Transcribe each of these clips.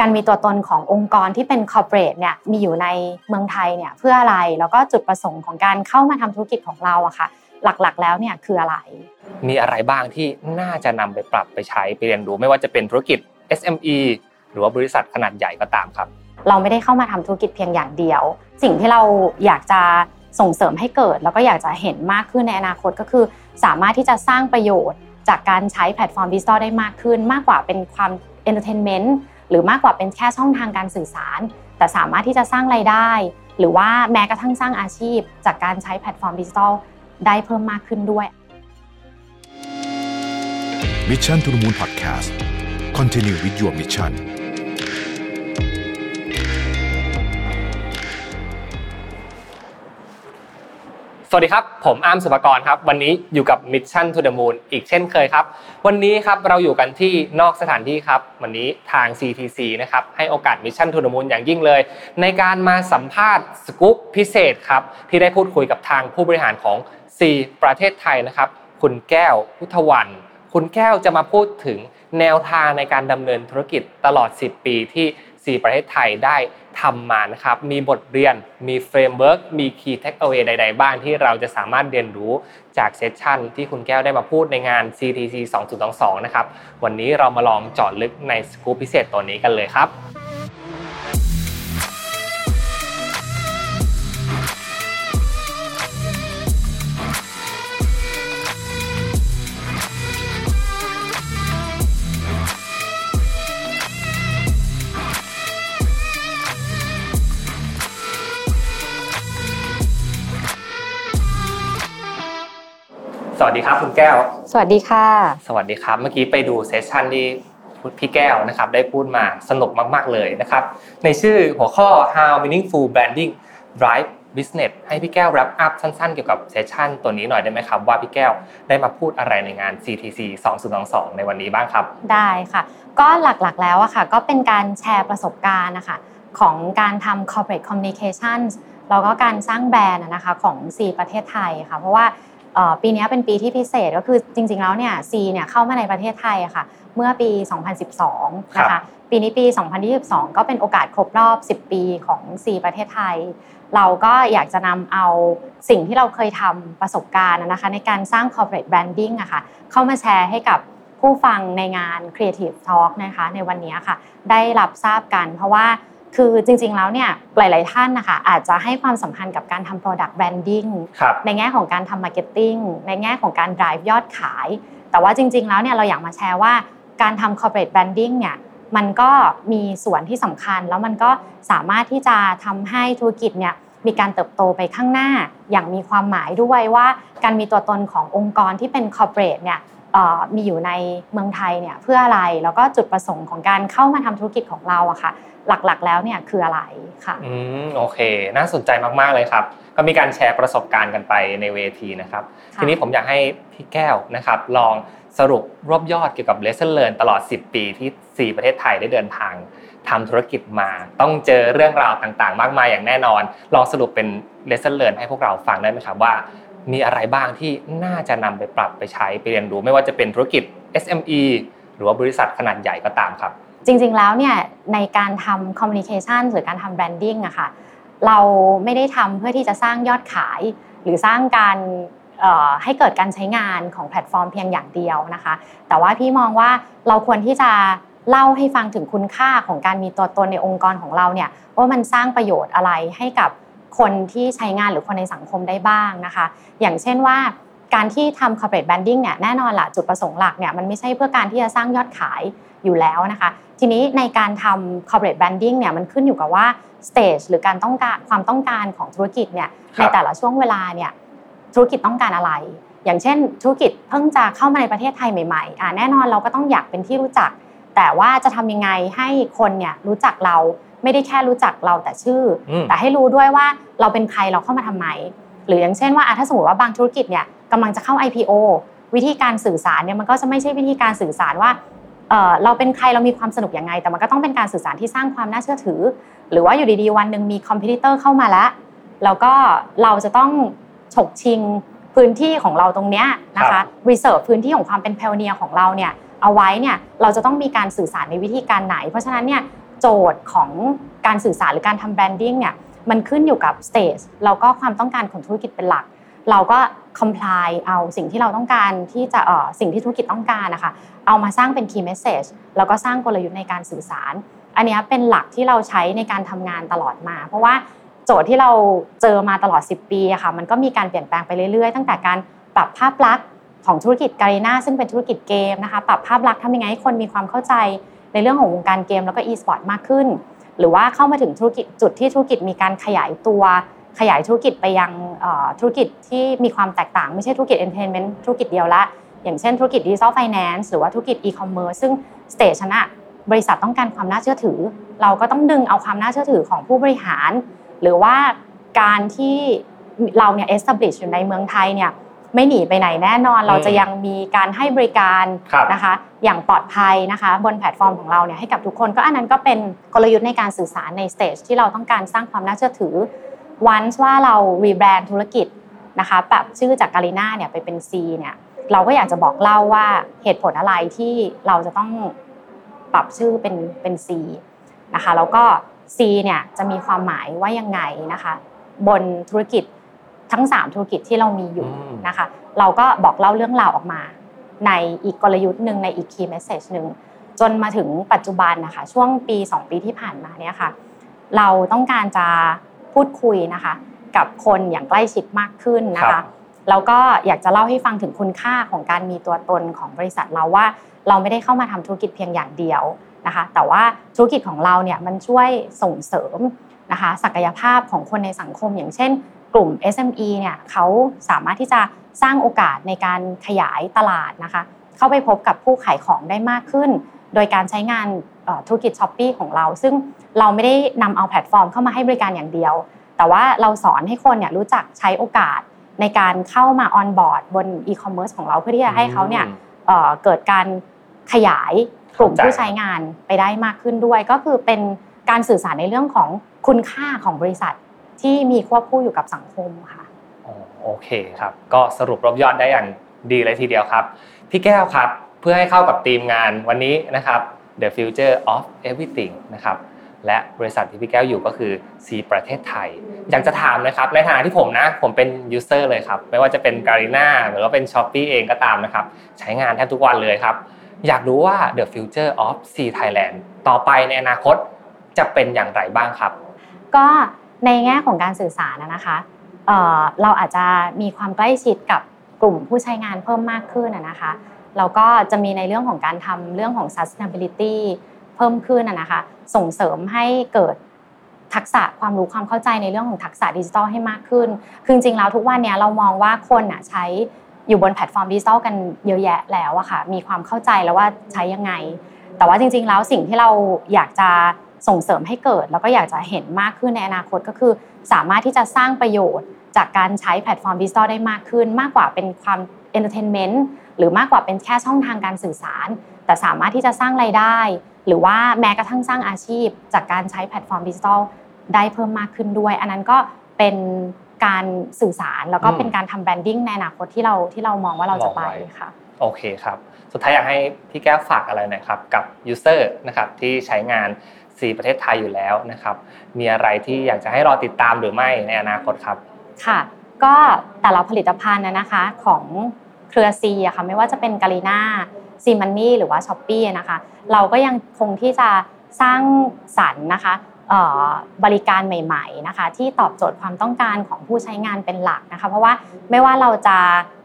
การมีตัวตนขององค์กรที่เป็นคอร์เปอเรทเนี่ยมีอยู่ในเมืองไทยเนี่ยเพื่ออะไรแล้วก็จุดประสงค์ของการเข้ามาทำธุรกิจของเราอะค่ะ หลักๆ แล้วเนี่ยคืออะไร มีอะไรบ้างที่น่าจะนำไปปรับไปใช้ไปเรียนรู้ไม่ว่าจะเป็นธุรกิจ SME หรือว่าบริษัทขนาดใหญ่ก็ตามครับ เราไม่ได้เข้ามาทำธุรกิจเพียงอย่างเดียว สิ่งที่เราอยากจะส่งเสริมให้เกิด แล้วก็อยากจะเห็นมากขึ้นในอนาคตก็คือ สามารถที่จะสร้างประโยชน์จากการใช้แพลตฟอร์มดิจิทัลได้มากขึ้น มากกว่าเป็นความ entertainment หรือมากกว่าเป็นแค่ช่องทางการสื่อสาร แต่สามารถที่จะสร้างรายได้ หรือว่าแม้กระทั่งสร้างอาชีพ จากการใช้แพลตฟอร์มดิจิทัลได้เพิ่มมากขึ้นด้วย Mission to the Moon Podcast Continue with your mission สวัสดีครับ ผมอาร์มสุภกรครับ วันนี้อยู่กับ Mission to the Moon อีกเช่นเคยครับ วันนี้ครับเราอยู่กันที่นอกสถานที่ครับ วันนี้ทาง CTC นะครับให้โอกาส Mission to the Moon อย่างยิ่งเลย ในการมาสัมภาษณ์สกู๊ปพิเศษครับ ที่ได้พูดคุยกับทางผู้บริหารของ C ประเทศไทยนะครับ คุณแก้วพุทธวันคุณแก้วจะมาพูดถึงแนวทางในการดำเนินธุรกิจตลอด 10 ปีที่ 4 ประเทศไทยได้ ทำมานะครับ มีบทเรียน มี framework มี key takeaway ใด ๆ บ้างที่เราจะสามารถเรียนรู้จาก session ที่คุณแก้วได้มาพูดในงาน CTC 2022 นะครับ วันนี้เรามาลองเจาะลึกในสกู๊ปพิเศษตัวนี้กันเลยครับ สวัสดีครับคุณแก้ว สวัสดีค่ะ สวัสดีครับ เมื่อกี้ไปดูเซสชันที่พี่แก้วนะครับได้พูดมาสนุกมาก ๆเลยนะครับ ในชื่อหัวข้อ how meaningful branding drive business ให้พี่แก้ว wrap up สั้นๆ เกี่ยวกับเซสชันตัวนี้หน่อยได้ไหมครับว่าพี่แก้วได้มาพูดอะไรในงาน CTC 2022 ในวันนี้บ้างครับ ได้ค่ะ ก็หลักๆแล้วอะค่ะ ก็เป็นการแชร์ประสบการณ์นะคะของการทำ corporate communications แล้วก็การสร้างแบรนด์นะคะของ C ประเทศไทยค่ะ เพราะว่า ปีนี้เป็นปีที่พิเศษก็คือจริงๆแล้วเนี่ยซีเนี่ยเข้ามาในประเทศไทยอะค่ะเมื่อปี 2012 นะคะปีนี้ปี 2022 ก็เป็นโอกาสครบรอบ 10 ปีของซีประเทศไทย เราก็อยากจะนำเอาสิ่งที่เราเคยทำประสบการณ์นะคะในการสร้าง corporate branding อะค่ะเข้ามาแชร์ให้กับผู้ฟังในงาน Creative Talk นะคะในวันนี้ค่ะได้รับทราบกันเพราะว่า คือจริงๆแล้วเนี่ยหลายๆท่านนะคะอาจจะให้ความสำคัญกับการทำ product branding ในแง่ของการทำ marketing ในแง่ของการ drive ยอดขาย แต่ว่าจริง ๆ แล้วเนี่ยเราอยากมาแชร์ว่าการทำ corporate branding เนี่ยมันก็มีส่วนที่สำคัญ แล้วมันก็สามารถที่จะทำให้ธุรกิจเนี่ยมีการเติบโตไปข้างหน้าอย่างมีความหมายด้วยว่า การมีตัวตนขององค์กรที่เป็น corporate เนี่ย มีอยู่ในเมืองไทยเนี่ยเพื่ออะไรแล้วก็จุดประสงค์ของการเข้ามาทำธุรกิจของเราอะค่ะ หลักๆ แล้วเนี่ยคืออะไรค่ะอืมโอเค น่าสนใจมากๆเลยครับ ก็มีการแชร์ประสบการณ์กันไปในเวทีนะครับ ทีนี้ผมอยากให้พี่แก้วนะครับ ลองสรุปรวบยอดเกี่ยวกับ lesson learn ตลอด 10 ปีที่ 4 ประเทศไทยได้เดินทางทำธุรกิจมา ต้องเจอเรื่องราวต่างๆ มากมายอย่างแน่นอน ลองสรุปเป็น lesson learn ให้พวกเราฟังได้ไหมครับว่า มีอะไรบ้างที่น่าจะนำไปปรับไปใช้ไปเรียนรู้ไม่ว่าจะเป็นธุรกิจ SME หรือว่าบริษัทขนาดใหญ่ก็ตามครับ จริงๆแล้วเนี่ยในการทำ communication หรือการทำ branding อะค่ะเราไม่ได้ทำเพื่อที่จะสร้างยอดขาย หรือสร้างการให้เกิดการใช้งานของแพลตฟอร์มเพียงอย่างเดียวนะคะ แต่ว่าพี่มองว่าเราควรที่จะเล่าให้ฟังถึงคุณค่าของการมีตัวตนในองค์กรของเราเนี่ยว่ามันสร้างประโยชน์อะไรให้กับ คนที่ใช้งานหรือคนในสังคมได้บ้างนะคะ อย่างเช่นว่าการที่ทำ corporate branding เนี่ยแน่นอนละจุดประสงค์หลักเนี่ยมันไม่ใช่เพื่อการที่จะสร้างยอดขายอยู่แล้วนะคะ ทีนี้ในการทำ corporate branding เนี่ยมันขึ้นอยู่กับว่า stage หรือการต้องการความต้องการของธุรกิจเนี่ยในแต่ละช่วงเวลาเนี่ยธุรกิจต้องการอะไร อย่างเช่น ธุรกิจเพิ่งจะเข้ามาในประเทศไทยใหม่ๆอ่าแน่นอนเราก็ต้องอยากเป็นที่รู้จัก แต่ว่าจะทำยังไงให้คนเนี่ยรู้จักเรา ไม่ได้แค่รู้จักเราแต่ชื่อ แต่ให้รู้ด้วยว่าเราเป็นใครเราเข้ามาทำไม หรืออย่างเช่นว่าถ้าสมมติว่าบางธุรกิจเนี่ยกำลังจะเข้า IPO วิธีการสื่อสารเนี่ยมันก็จะไม่ใช่วิธีการสื่อสารว่าเราเป็นใครเรามีความสนุกยังไง แต่มันก็ต้องเป็นการสื่อสารที่สร้างความน่าเชื่อถือ หรือว่าอยู่ดีๆวันหนึ่งมี competitor เข้ามาแล้วแล้วก็เราจะต้องฉกชิงพื้นที่ของเราตรงเนี้ยนะคะ reserve พื้นที่ของความเป็นเพลเนียของเราเนี่ยเอาไว้เนี่ยเราจะต้องมีการสื่อสารในวิธีการไหน เพราะฉะนั้นเนี่ย โจทย์ของการสื่อสารหรือการทำ branding เนี่ยมันขึ้นอยู่กับ stage แล้วก็ความต้องการของธุรกิจเป็นหลัก เราก็ compile เอาสิ่งที่เราต้องการที่จะเอ่อสิ่งที่ธุรกิจต้องการนะคะเอามาสร้างเป็น key message แล้วก็สร้างกลยุทธ์ในการสื่อสาร อันนี้เป็นหลักที่เราใช้ในการทำงานตลอดมา เพราะว่าโจทย์ที่เราเจอมาตลอด 10 ปีอะค่ะมันก็มีการเปลี่ยนแปลงไปเรื่อยๆ ตั้งแต่การปรับภาพลักษณ์ของธุรกิจ Garena ซึ่งเป็นธุรกิจเกมนะคะปรับภาพลักษณ์ทำยังไงให้คนมีความเข้าใจ ในเรื่องของวงการเกมแล้วก็ e-sport มากขึ้น หรือว่าเข้ามาถึงธุรกิจจุดที่ธุรกิจมีการขยายตัวขยายธุรกิจไปยังธุรกิจที่มีความแตกต่าง ไม่ใช่ธุรกิจ entertainment ธุรกิจเดียวละอย่างเช่นธุรกิจ digital finance หรือว่าธุรกิจอีคอมเมิร์ซซึ่ง stage นั้นอะบริษัทต้องการความน่าเชื่อถือ เราก็ต้องดึงเอาความน่าเชื่อถือของผู้บริหาร หรือว่าการที่เราเนี่ย establish อยู่ในเมืองไทยเนี่ย ไม่หนีไปไหนแน่นอน เราจะยังมีการให้บริการนะคะ อย่างปลอดภัยนะคะ บนแพลตฟอร์มของเราเนี่ยให้กับทุกคนก็อันนั้นก็เป็นกลยุทธ์ในการสื่อสารใน stage ที่เราต้องการสร้างความน่าเชื่อถือหรือว่าเรา rebrand ธุรกิจนะคะปรับชื่อจาก Garena เนี่ยไปเป็น C เนี่ยเราก็อยากจะบอกเล่าว่าเหตุผลอะไรที่เราจะต้องปรับชื่อเป็นเป็น C นะคะแล้วก็ C เนี่ยจะมีความหมายว่ายังไงนะคะ บนธุรกิจ ทั้ง 3 ธุรกิจที่เรามีอยู่นะคะ เราก็บอกเล่าเรื่องราวออกมา ในอีกกลยุทธ์หนึ่งในอีก key message หนึ่งจนมาถึงปัจจุบันนะคะ ช่วงปี 2 ปีที่ผ่านมาเนี่ยค่ะ เราต้องการจะพูดคุยนะคะ กับคนอย่างใกล้ชิดมากขึ้นนะคะแล้วก็อยากจะเล่าให้ฟังถึงคุณค่าของการมีตัวตนของบริษัทเราว่า เราไม่ได้เข้ามาทำธุรกิจเพียงอย่างเดียวนะคะ แต่ว่าธุรกิจของเราเนี่ยมันช่วยส่งเสริมนะคะ ศักยภาพของคนในสังคมอย่างเช่น กลุ่ม SME เนี่ยเขาสามารถที่จะสร้างโอกาสในการขยายตลาดนะคะ เข้าไปพบกับผู้ขายของได้มากขึ้น โดยการใช้งานธุรกิจ Shopee ของเรา ซึ่งเราไม่ได้นำเอาแพลตฟอร์มเข้ามาให้บริการอย่างเดียว แต่ว่าเราสอนให้คนเนี่ยรู้จักใช้โอกาสในการเข้ามา onboard บนอีคอมเมิร์ซของเราเพื่อที่จะให้เขาเนี่ยเกิดการขยายกลุ่มผู้ใช้งานไปได้มากขึ้นด้วย ก็คือเป็นการสื่อสารในเรื่องของคุณค่าของบริษัท ที่มีควบคู่อยู่กับสังคมค่ะโอเคครับ ก็สรุปรบยอดได้อย่างดีเลยทีเดียวครับ พี่แก้วครับ เพื่อให้เข้ากับทีมงานวันนี้นะครับ The Future of Everything นะครับและบริษัทที่พี่แก้วอยู่ก็คือ C ประเทศไทย อยากจะถามนะครับในฐานะที่ผมนะ ผมเป็นยูเซอร์เลยครับ ไม่ว่าจะเป็นการีนาหรือว่าเป็น s h อ p e e เองก็ตามนะครับ ใช้งานแทบทุกวันเลยครับ อยากรู้ว่า The Future of C Thailand ต่อไปในอนาคตจะเป็นอย่างไรบ้างครับ ก็ ในแง่ของการสื่อสารนะคะเราอาจจะมีความใกล้ชิดกับกลุ่มผู้ใช้งานเพิ่มมากขึ้นนะคะเราก็จะมีในเรื่องของการทำเรื่องของ sustainability เพิ่มขึ้นนะคะส่งเสริมให้เกิดทักษะความรู้ความเข้าใจในเรื่องของทักษะดิจิทัลให้มากขึ้น คือจริงๆแล้วทุกวันนี้เรามองว่าคนอะใช้อยู่บนแพลตฟอร์มดิจิทัลกันเยอะแยะแล้วอะค่ะ มีความเข้าใจแล้วว่าใช้ยังไง แต่ว่าจริง ๆ แล้วสิ่งที่เราอยากจะ ส่งเสริมให้เกิด แล้วก็อยากจะเห็นมากขึ้นในอนาคตก็คือ สามารถที่จะสร้างประโยชน์ จากการใช้แพลตฟอร์มดิจิทัลได้มากขึ้น มากกว่าเป็นความ entertainment หรือมากกว่าเป็นแค่ช่องทางการสื่อสาร แต่สามารถที่จะสร้างรายได้ หรือว่าแม้กระทั่งสร้างอาชีพ จากการใช้แพลตฟอร์มดิจิทัลได้เพิ่มมากขึ้นด้วย อันนั้นก็เป็นการสื่อสารแล้วก็เป็นการทำ branding ในอนาคตที่เราที่เรามองว่าเราจะไปค่ะโอเคครับ สุดท้ายอยากให้พี่แก้วฝากอะไรหน่อยครับ กับ user นะครับที่ใช้งาน 4ประเทศไทยอยู่แล้วนะครับ มีอะไรที่อยากจะให้รอติดตามหรือไม่ในอนาคตครับ ค่ะ ก็แต่ละผลิตภัณฑ์นะคะของเครือ Sea อะค่ะไม่ว่าจะเป็น Garena SeaMoney หรือว่า Shopee นะคะ เราก็ยังคงที่จะสร้างสรรค์นะคะบริการใหม่ ๆนะคะ ที่ตอบโจทย์ความต้องการของผู้ใช้งานเป็นหลักนะคะ เพราะว่าไม่ว่าเราจะ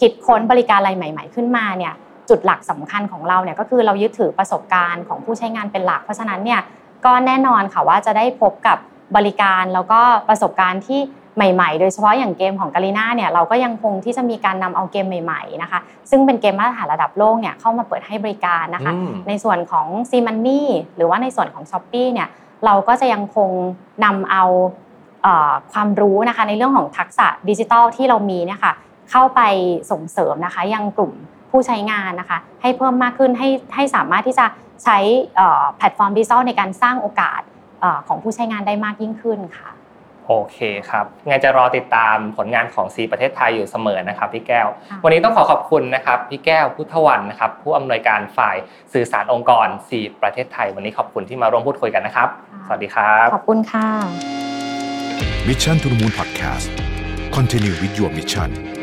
คิดค้นบริการอะไรใหม่ ๆ ขึ้นมาเนี่ยจุดหลักสำคัญของเราเนี่ยก็คือเรายึดถือประสบการณ์ของผู้ใช้งานเป็นหลัก เพราะฉะนั้นเนี่ย ก็แน่นอนค่ะว่าจะได้พบกับบริการแล้วก็ประสบการณ์ที่ใหม่ๆ โดยเฉพาะอย่างเกมของ Garena เนี่ยเราก็ยังคงที่จะมีการนำเอาเกมใหม่ๆนะคะซึ่งเป็นเกมมาตรฐานระดับโลกเนี่ยเข้ามาเปิดให้บริการนะคะในส่วนของ SeaMoney หรือว่าในส่วนของ Shopee เนี่ยเราก็จะยังคงนำเอาความรู้นะคะในเรื่องของทักษะดิจิทัลที่เรามีเนี่ยค่ะเข้าไปส่งเสริมนะคะยังกลุ่ม ผู้ใช้งานนะคะ ให้เพิ่มมากขึ้นให้ให้สามารถที่จะใช้แพลตฟอร์มดิจิทัลในการสร้างโอกาสของผู้ใช้งานได้มากยิ่งขึ้นค่ะโอเคครับไงจะรอติดตามผลงานของ Sea ประเทศไทยอยู่เสมอนะครับพี่แก้วค่ะวันนี้ต้องขอขอบคุณนะครับพี่แก้วพุทธวันนะครับ ผู้อำนวยการฝ่ายสื่อสารองค์กรซีประเทศไทย วันนี้ขอบคุณที่มาร่วมพูดคุยกันนะครับ สวัสดีครับ ขอบคุณค่ะ Mission to the Moon Podcast Continue with your mission